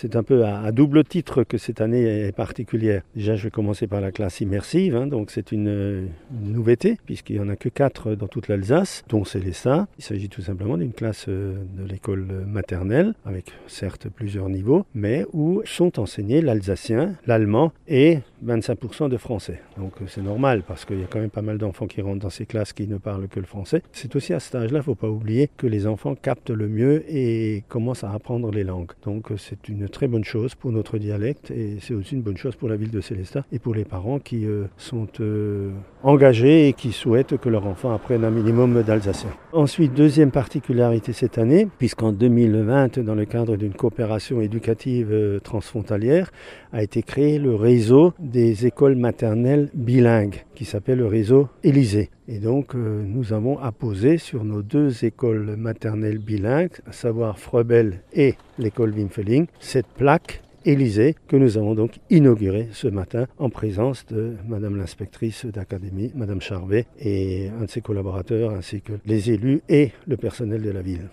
C'est un peu à, double titre que cette année est particulière. Déjà, je vais commencer par la classe immersive, hein, donc c'est une, nouveauté, puisqu'il n'y en a que quatre dans toute l'Alsace, dont Célestat. Il s'agit tout simplement d'une classe euh, de l'école maternelle, avec certes plusieurs niveaux, mais où sont enseignés l'alsacien, l'allemand et 25% de français. Donc euh, c'est normal, parce qu'il y a quand même pas mal d'enfants qui rentrent dans ces classes qui ne parlent que le français. C'est aussi à cet âge-là, il ne faut pas oublier que les enfants captent le mieux et commencent à apprendre les langues. Donc euh, c'est une très bonne chose pour notre dialecte et c'est aussi une bonne chose pour la ville de Célestat et pour les parents qui euh, sont engagés et qui souhaitent que leur enfant apprenne un minimum d'alsacien. Ensuite, deuxième particularité cette année, puisqu'en 2020, dans le cadre d'une coopération éducative transfrontalière, a été créé le réseau des écoles maternelles bilingues qui s'appelle le réseau Élysée. Et donc, nous avons apposé sur nos deux écoles maternelles bilingues, à savoir Frebel et l'école Wimfeling, cette plaque Élysée que nous avons donc inaugurée ce matin en présence de Madame l'inspectrice d'académie, Madame Charvet, et un de ses collaborateurs, ainsi que les élus et le personnel de la ville.